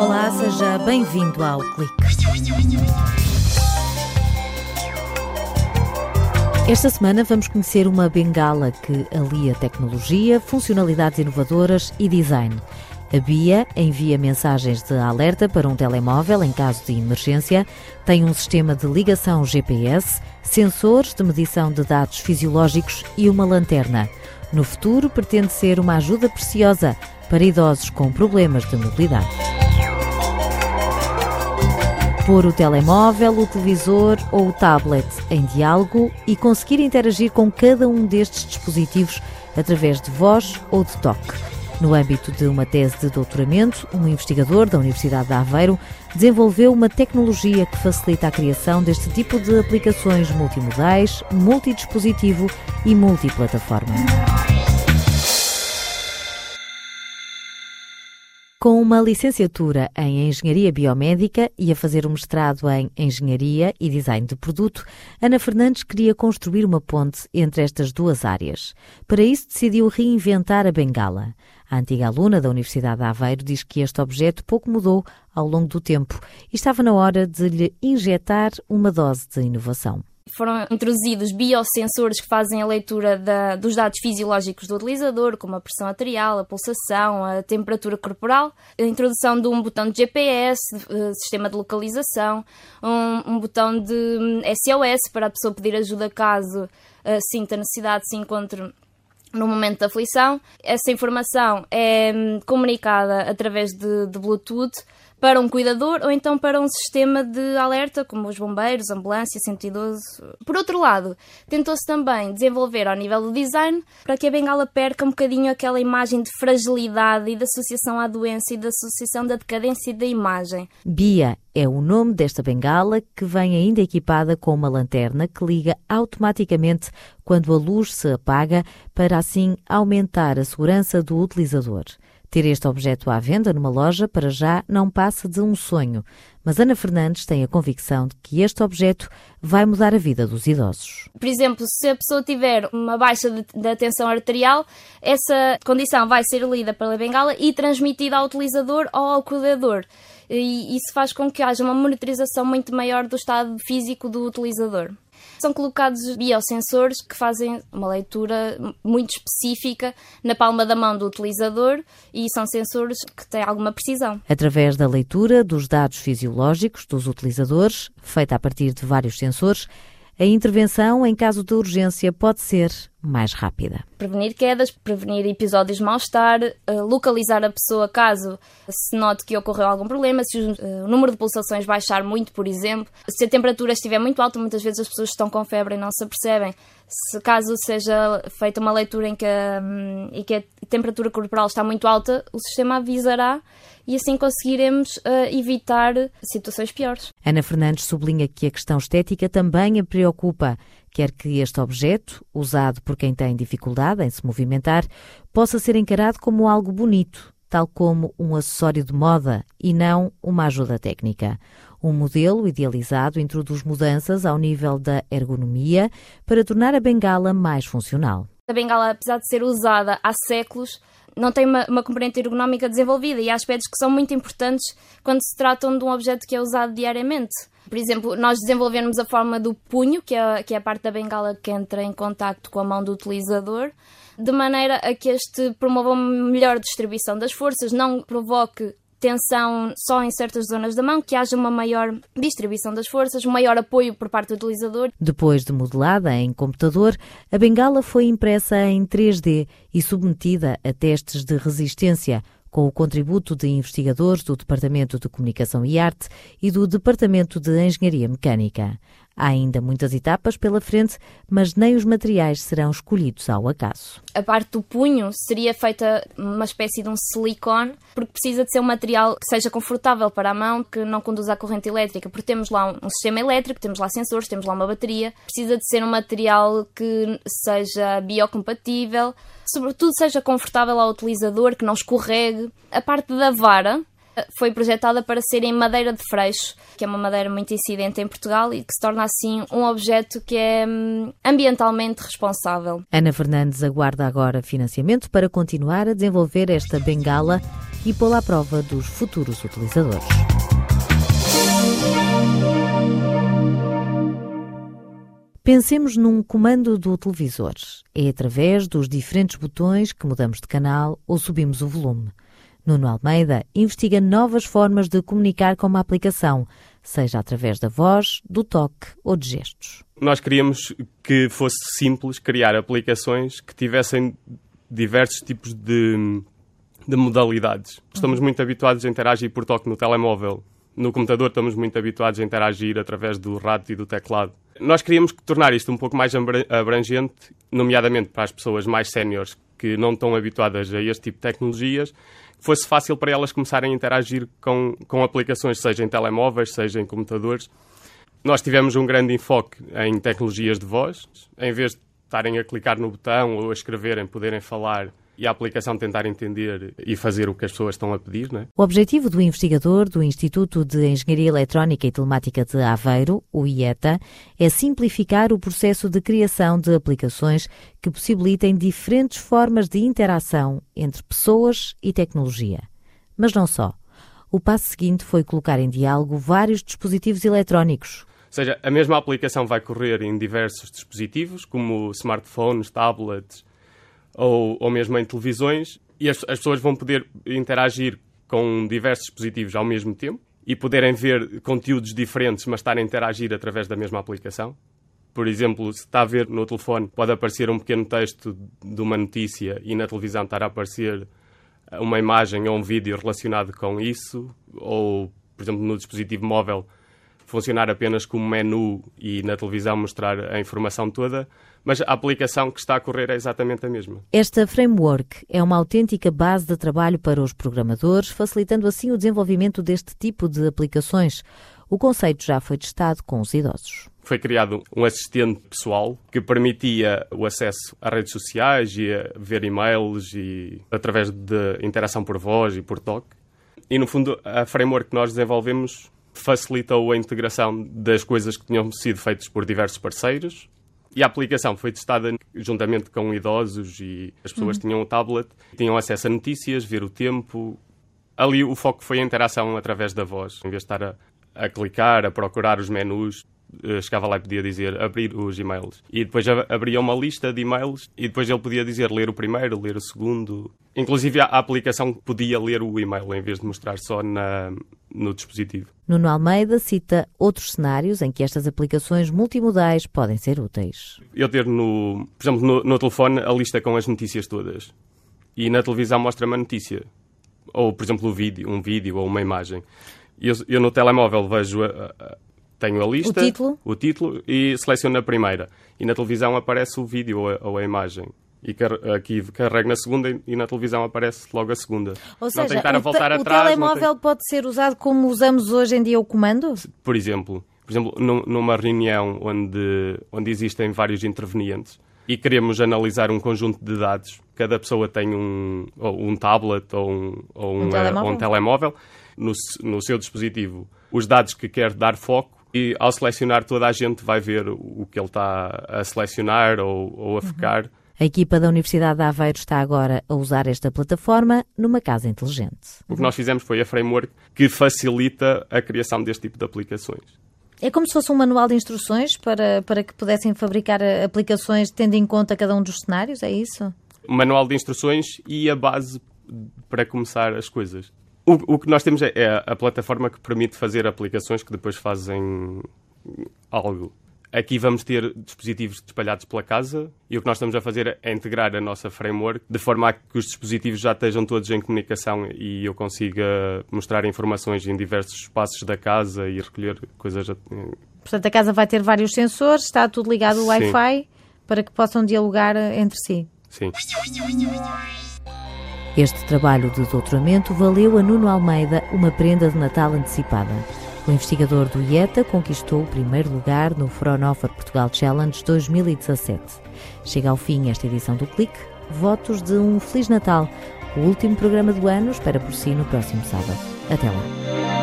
Olá, seja bem-vindo ao Clique. Esta semana vamos conhecer uma bengala que alia tecnologia, funcionalidades inovadoras e design. A BIA envia mensagens de alerta para um telemóvel em caso de emergência, tem um sistema de ligação GPS, sensores de medição de dados fisiológicos e uma lanterna. No futuro, pretende ser uma ajuda preciosa para idosos com problemas de mobilidade. Pôr o telemóvel, o televisor ou o tablet em diálogo e conseguir interagir com cada um destes dispositivos através de voz ou de toque. No âmbito de uma tese de doutoramento, um investigador da Universidade de Aveiro desenvolveu uma tecnologia que facilita a criação deste tipo de aplicações multimodais, multidispositivo e multiplataforma. Com uma licenciatura em Engenharia Biomédica e a fazer um mestrado em Engenharia e Design de Produto, Ana Fernandes queria construir uma ponte entre estas duas áreas. Para isso, decidiu reinventar a bengala. A antiga aluna da Universidade de Aveiro diz que este objeto pouco mudou ao longo do tempo e estava na hora de lhe injetar uma dose de inovação foram introduzidos biosensores que fazem a leitura da, dos dados fisiológicos do utilizador, como a pressão arterial, a pulsação, a temperatura corporal, a introdução de um botão de GPS, eh, sistema de localização, um, um botão de SOS hum, para a pessoa pedir ajuda caso uh, sinta necessidade, se encontre no momento da aflição. Essa informação é hum, comunicada através de, de Bluetooth para um cuidador ou então para um sistema de alerta, como os bombeiros, ambulância, 112. Por outro lado, tentou-se também desenvolver ao nível do design para que a bengala perca um bocadinho aquela imagem de fragilidade e de associação à doença e de associação da decadência da imagem. Bia é o nome desta bengala que vem ainda equipada com uma lanterna que liga automaticamente quando a luz se apaga para assim aumentar a segurança do utilizador. Ter este objeto à venda numa loja, para já, não passa de um sonho, mas Ana Fernandes tem a convicção de que este objeto vai mudar a vida dos idosos. Por exemplo, se a pessoa tiver uma baixa da tensão arterial, essa condição vai ser lida pela bengala e transmitida ao utilizador ou ao cuidador. E isso faz com que haja uma monitorização muito maior do estado físico do utilizador. São colocados biosensores que fazem uma leitura muito específica na palma da mão do utilizador e são sensores que têm alguma precisão. Através da leitura dos dados fisiológicos dos utilizadores, feita a partir de vários sensores, a intervenção em caso de urgência pode ser mais rápida. Prevenir quedas, prevenir episódios de mal-estar, eh, localizar a pessoa caso se note que ocorreu algum problema, se eh, o número de pulsações baixar muito, por exemplo, se a temperatura estiver muito alta, muitas vezes as pessoas estão com febre e não se apercebem. Se caso seja feita uma leitura em que a, hum, em que a temperatura corporal está muito alta, o sistema avisará e assim conseguiremos uh, evitar situações piores. Ana Fernandes sublinha que a questão estética também a preocupa. Quer que este objeto, usado por quem tem dificuldade em se movimentar, possa ser encarado como algo bonito, tal como um acessório de moda e não uma ajuda técnica. Um modelo idealizado introduz mudanças ao nível da ergonomia para tornar a bengala mais funcional. A bengala, apesar de ser usada há séculos, não tem uma, uma, componente ergonómica desenvolvida e há aspectos que são muito importantes quando se tratam de um objeto que é usado diariamente. Por exemplo, nós desenvolvemos a forma do punho, que é, que é a parte da bengala que entra em contacto com a mão do utilizador, de maneira a que este promova uma melhor distribuição das forças, não provoque tensão só em certas zonas da mão, que haja uma maior distribuição das forças, um maior apoio por parte do utilizador. Depois de modelada em computador, a bengala foi impressa em 3D e submetida a testes de resistência, com o contributo de investigadores do Departamento de Comunicação e Arte e do Departamento de Engenharia Mecânica. Há ainda muitas etapas pela frente, mas nem os materiais serão escolhidos ao acaso. A parte do punho seria feita uma espécie de um silicone, porque precisa de ser um material que seja confortável para a mão, que não conduza à corrente elétrica, porque temos lá um sistema elétrico, temos lá sensores, temos lá uma bateria. Precisa de ser um material que seja biocompatível, sobretudo seja confortável ao utilizador, que não escorregue. A parte da vara foi projetada para ser em madeira de freixo, que é uma madeira muito incidente em Portugal e que se torna assim um objeto que é hum, ambientalmente responsável. Ana Fernandes aguarda agora financiamento para continuar a desenvolver esta bengala e pô-la à prova dos futuros utilizadores. Pensemos num comando do televisor. É através dos diferentes botões que mudamos de canal ou subimos o volume. Nuno Almeida investiga novas formas de comunicar com uma aplicação, seja através da voz, do toque ou de gestos. Nós queríamos que fosse simples criar aplicações que tivessem diversos tipos de, de modalidades. Estamos muito habituados a interagir por toque no telemóvel. No computador estamos muito habituados a interagir através do rato e do teclado. Nós queríamos tornar isto um pouco mais abrangente, nomeadamente para as pessoas mais séniores que não estão habituadas a este tipo de tecnologias, fosse fácil para elas começarem a interagir com, com aplicações, seja em telemóveis, seja em computadores. Nós tivemos um grande enfoque em tecnologias de voz, em vez de estarem a clicar no botão ou a escreverem, poderem falar e a aplicação tentar entender e fazer o que as pessoas estão a pedir. Não é? O objetivo do investigador do Instituto de Engenharia Eletrónica e Telemática de Aveiro, o IETA, é simplificar o processo de criação de aplicações que possibilitem diferentes formas de interação entre pessoas e tecnologia. Mas não só. O passo seguinte foi colocar em diálogo vários dispositivos eletrónicos, ou seja, a mesma aplicação vai correr em diversos dispositivos, como smartphones, tablets, ou, ou mesmo em televisões, e as, as pessoas vão poder interagir com diversos dispositivos ao mesmo tempo e poderem ver conteúdos diferentes, mas estarem a interagir através da mesma aplicação. Por exemplo, se está a ver no telefone, pode aparecer um pequeno texto de uma notícia e na televisão estar a aparecer uma imagem ou um vídeo relacionado com isso, ou, por exemplo, no dispositivo móvel funcionar apenas como menu e na televisão mostrar a informação toda, mas a aplicação que está a correr é exatamente a mesma. Esta framework é uma autêntica base de trabalho para os programadores, facilitando assim o desenvolvimento deste tipo de aplicações. O conceito já foi testado com os idosos. Foi criado um assistente pessoal que permitia o acesso a redes sociais e a ver e-mails e através de interação por voz e por toque. E no fundo, a framework que nós desenvolvemos facilitou a integração das coisas que tinham sido feitas por diversos parceiros. E a aplicação foi testada juntamente com idosos e as pessoas uhum. tinham o tablet, tinham acesso a notícias, ver o tempo. Ali o foco foi a interação através da voz, em vez de estar a, a clicar, a procurar os menus. Eh, chegava lá e podia dizer abrir os e-mails. E depois abria uma lista de e-mails e depois ele podia dizer ler o primeiro, ler o segundo. Inclusive a aplicação podia ler o e-mail em vez de mostrar só na, no dispositivo. Nuno Almeida cita outros cenários em que estas aplicações multimodais podem ser úteis. Eu ter, no, por exemplo, no, no telefone a lista com as notícias todas e na televisão mostra-me a notícia. Ou, por exemplo, um vídeo, um vídeo ou uma imagem. Eu, eu no telemóvel vejo a, a tenho a lista, o título? o título e seleciono a primeira. E na televisão aparece o vídeo ou a, ou a imagem. E aqui carrego na segunda e na televisão aparece logo a segunda. Ou seja, não tem que estar a voltar o atrás. O telemóvel tem... pode ser usado como usamos hoje em dia o comando? Por exemplo, por exemplo numa reunião onde, onde existem vários intervenientes e queremos analisar um conjunto de dados, cada pessoa tem um, ou um tablet ou um, ou um, um telemóvel, um telemóvel no, no seu dispositivo, os dados que quer dar foco e ao selecionar toda a gente vai ver o que ele está a selecionar ou, ou a focar. Uhum. A equipa da Universidade de Aveiro está agora a usar esta plataforma numa casa inteligente. O que nós fizemos foi a framework que facilita a criação deste tipo de aplicações. É como se fosse um manual de instruções para, para que pudessem fabricar aplicações tendo em conta cada um dos cenários, é isso? Um manual de instruções e a base para começar as coisas. O, o que nós temos é, é a plataforma que permite fazer aplicações que depois fazem algo. Aqui vamos ter dispositivos espalhados pela casa e o que nós estamos a fazer é integrar a nossa framework de forma a que os dispositivos já estejam todos em comunicação e eu consiga mostrar informações em diversos espaços da casa e recolher coisas. Portanto, a casa vai ter vários sensores, está tudo ligado ao Wi-Fi para que possam dialogar entre si. Sim. Este trabalho de doutoramento valeu a Nuno Almeida uma prenda de Natal antecipada. O investigador do IETA conquistou o primeiro lugar no Fraunhofer Portugal Challenge 2017. Chega ao fim esta edição do Clique. Votos de um Feliz Natal. O último programa do ano espera por si no próximo sábado. Até lá.